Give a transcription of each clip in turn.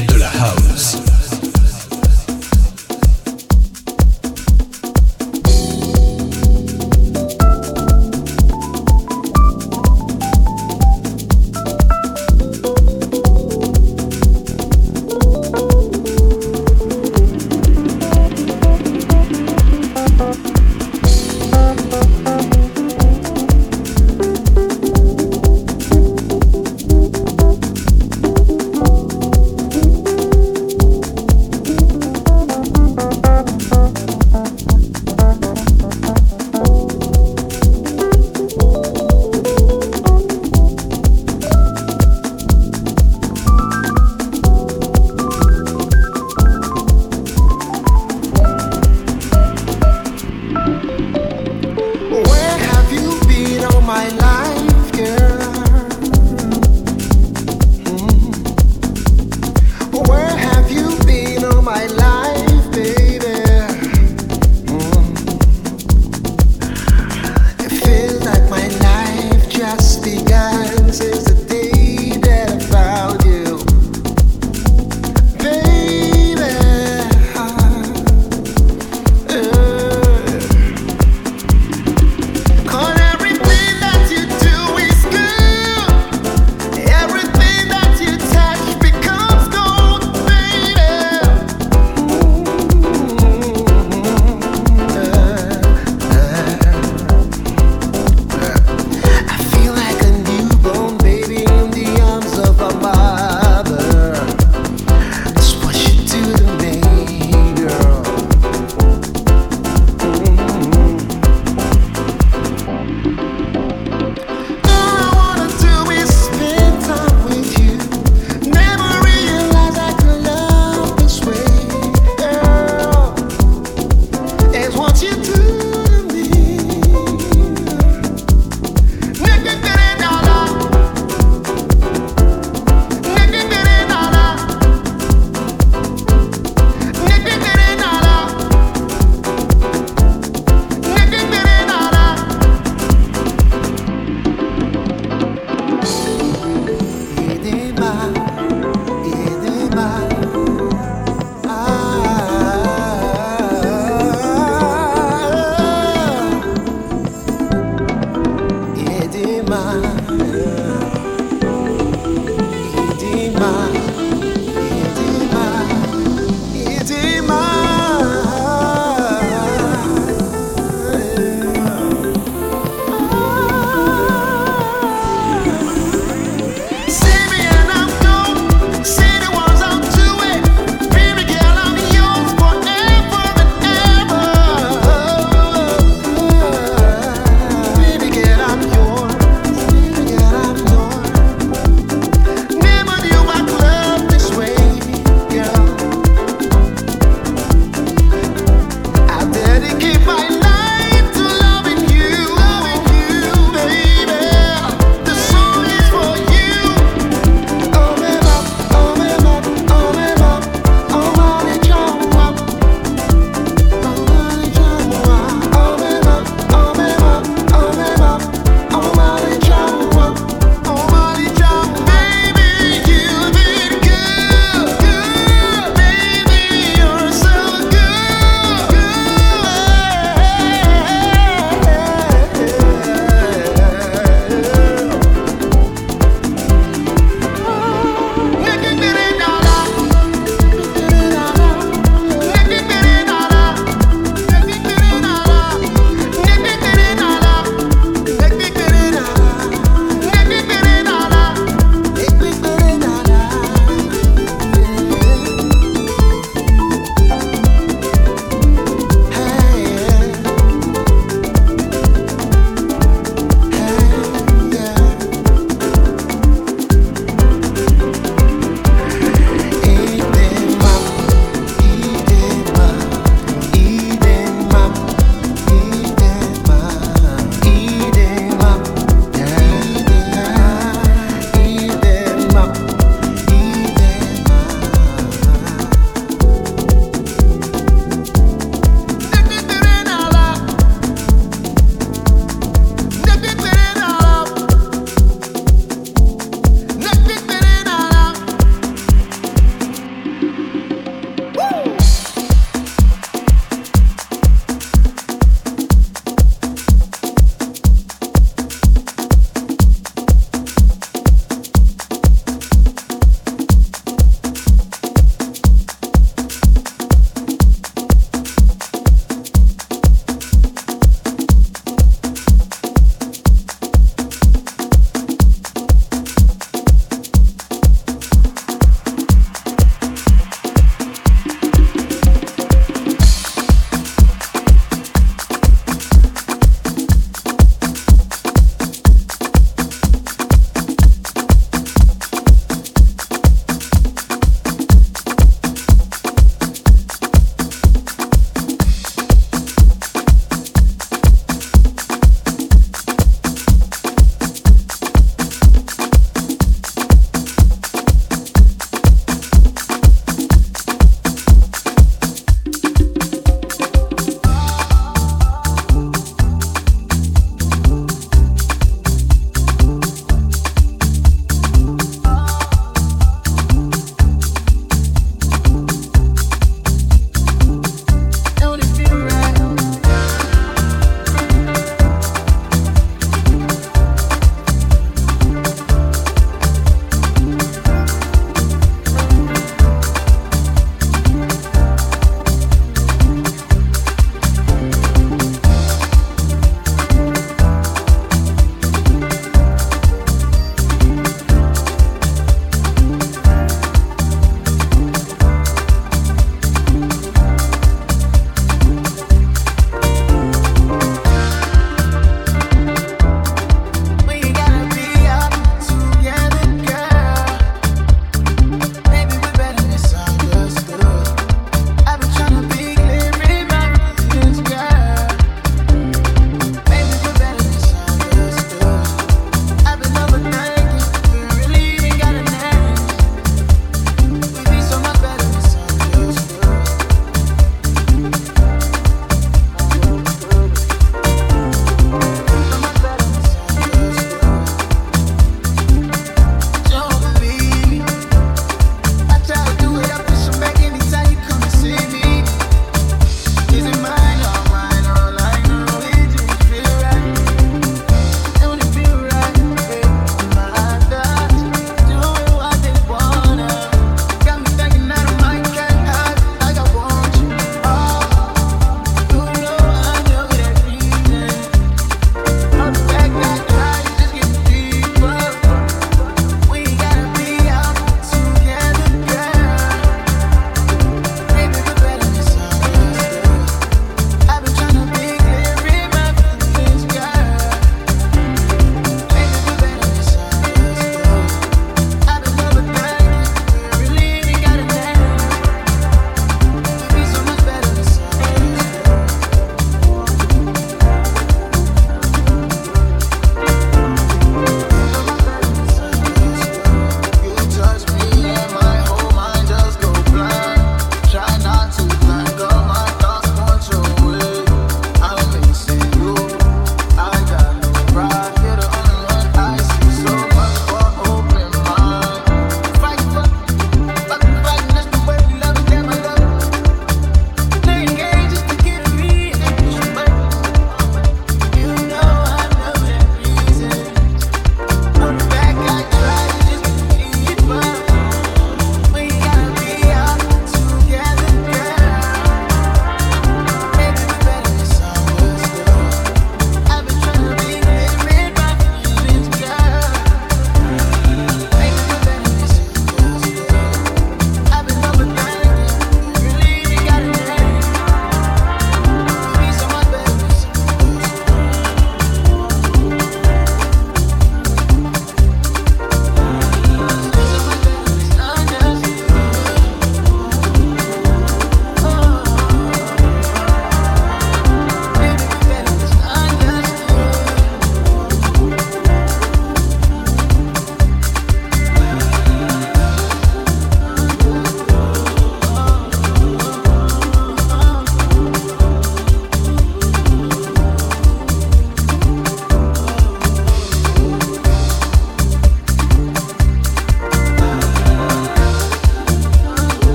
de la house.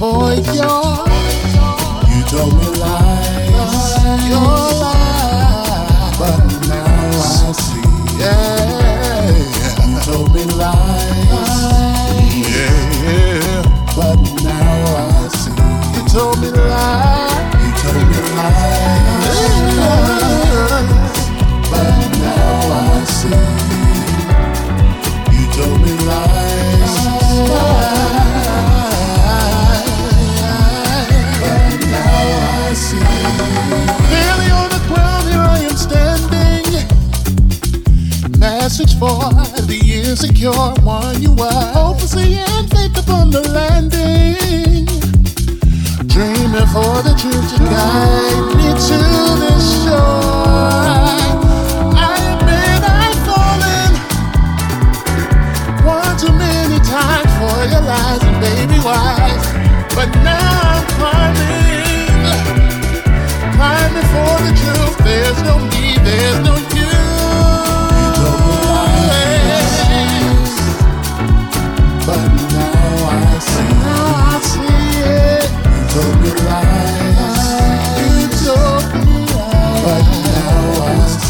for your. You told me lies, your lies, but now I see. Yeah, you told me lies. Yeah, but now I see. You told me lies. You told me lies, but now I see. for the insecure one you are. Hopelessly and faith upon the landing. Dreaming for the truth to guide me to the shore. I admit I've fallen one too many times for your lies baby wise. But now I'm climbing, climbing for the truth. There's no need, there's no use. But now I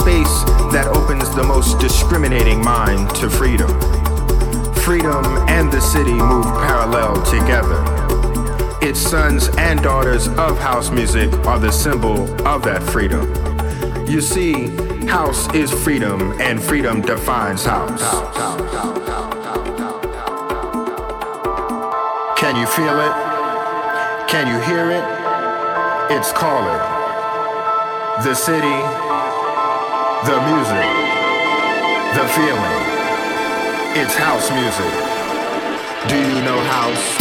space that opens the most discriminating mind to freedom. Freedom and the city move parallel together. Its sons and daughters of house music are the symbol of that freedom. You see, house is freedom, and freedom defines house. Can you feel it? Can you hear it? It's calling. The city, the music, the feeling. It's house music. Do you know house?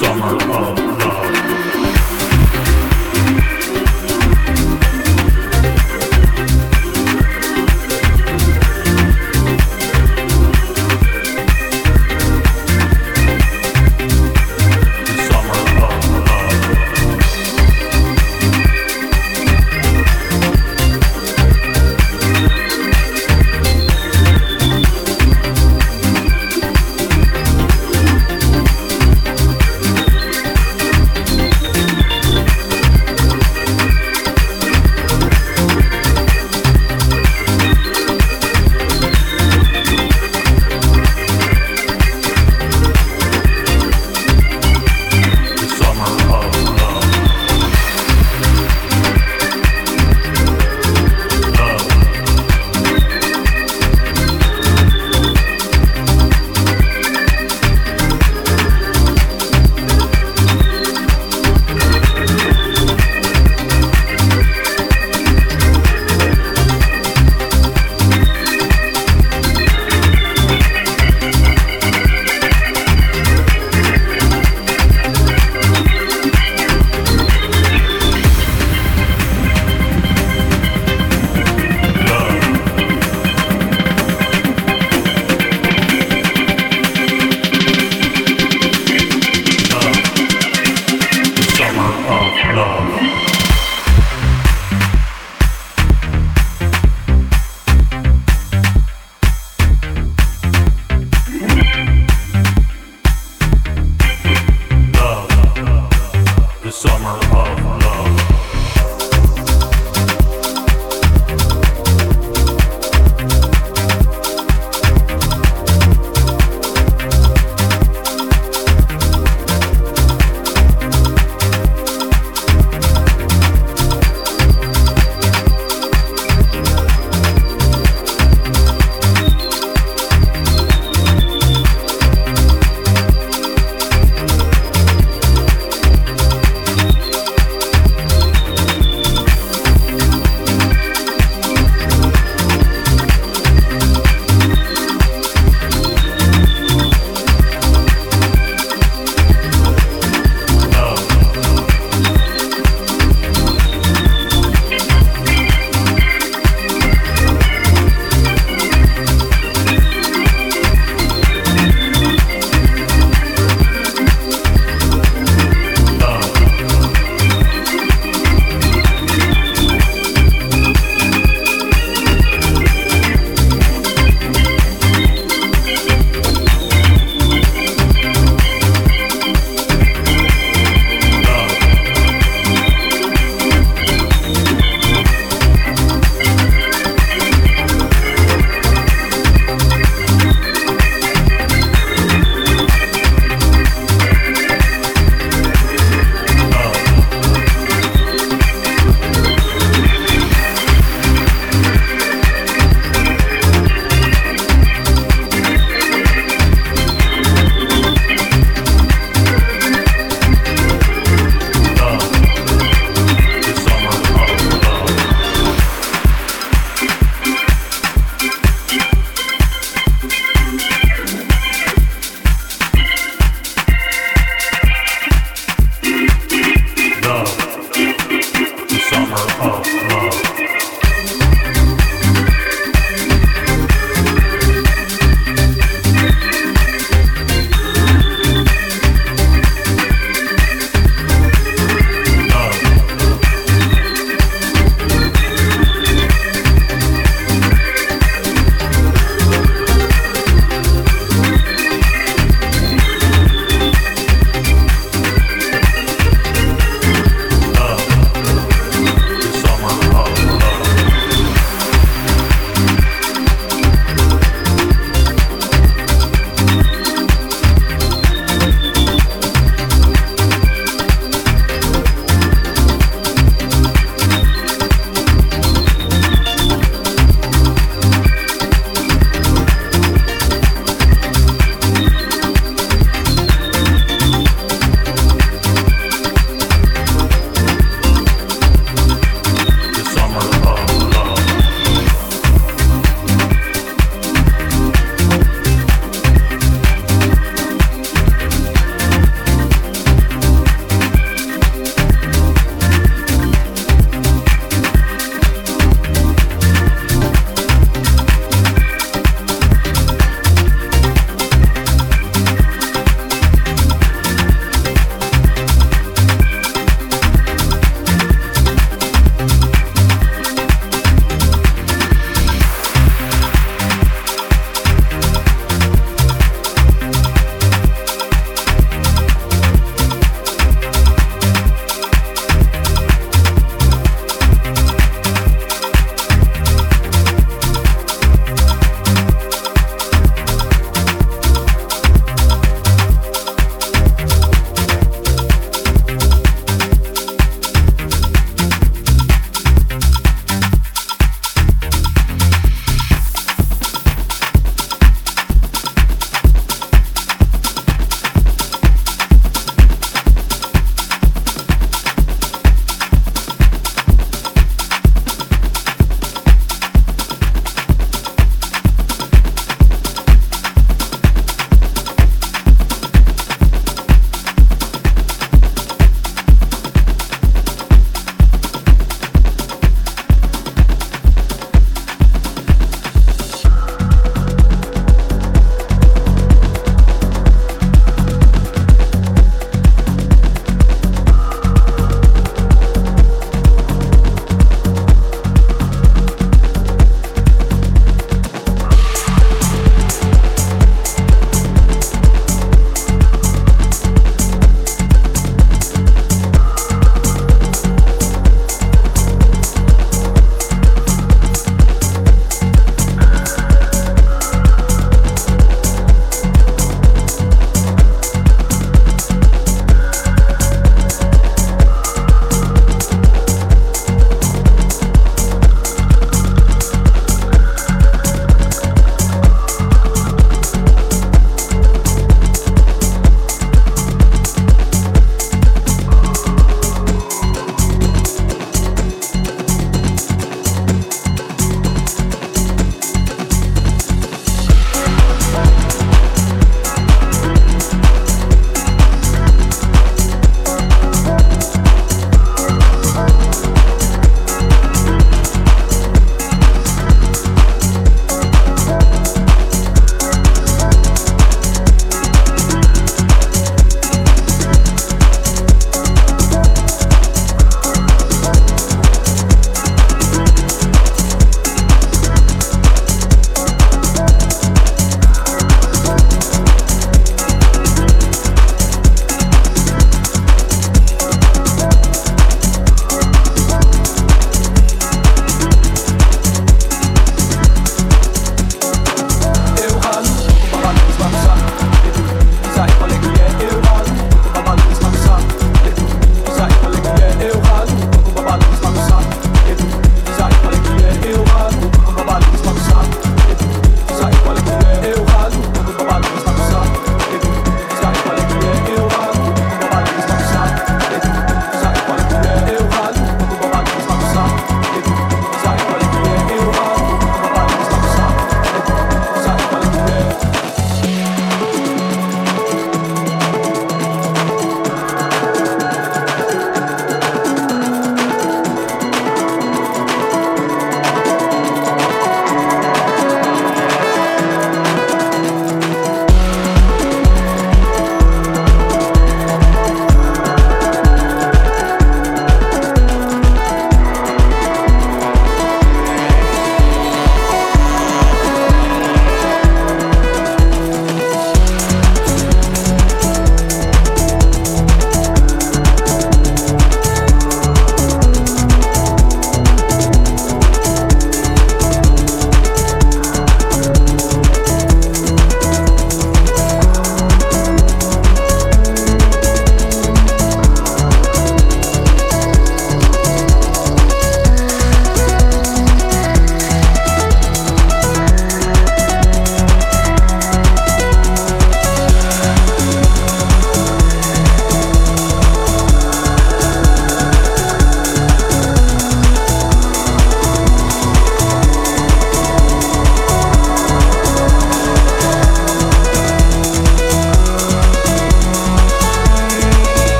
summer oh, of love.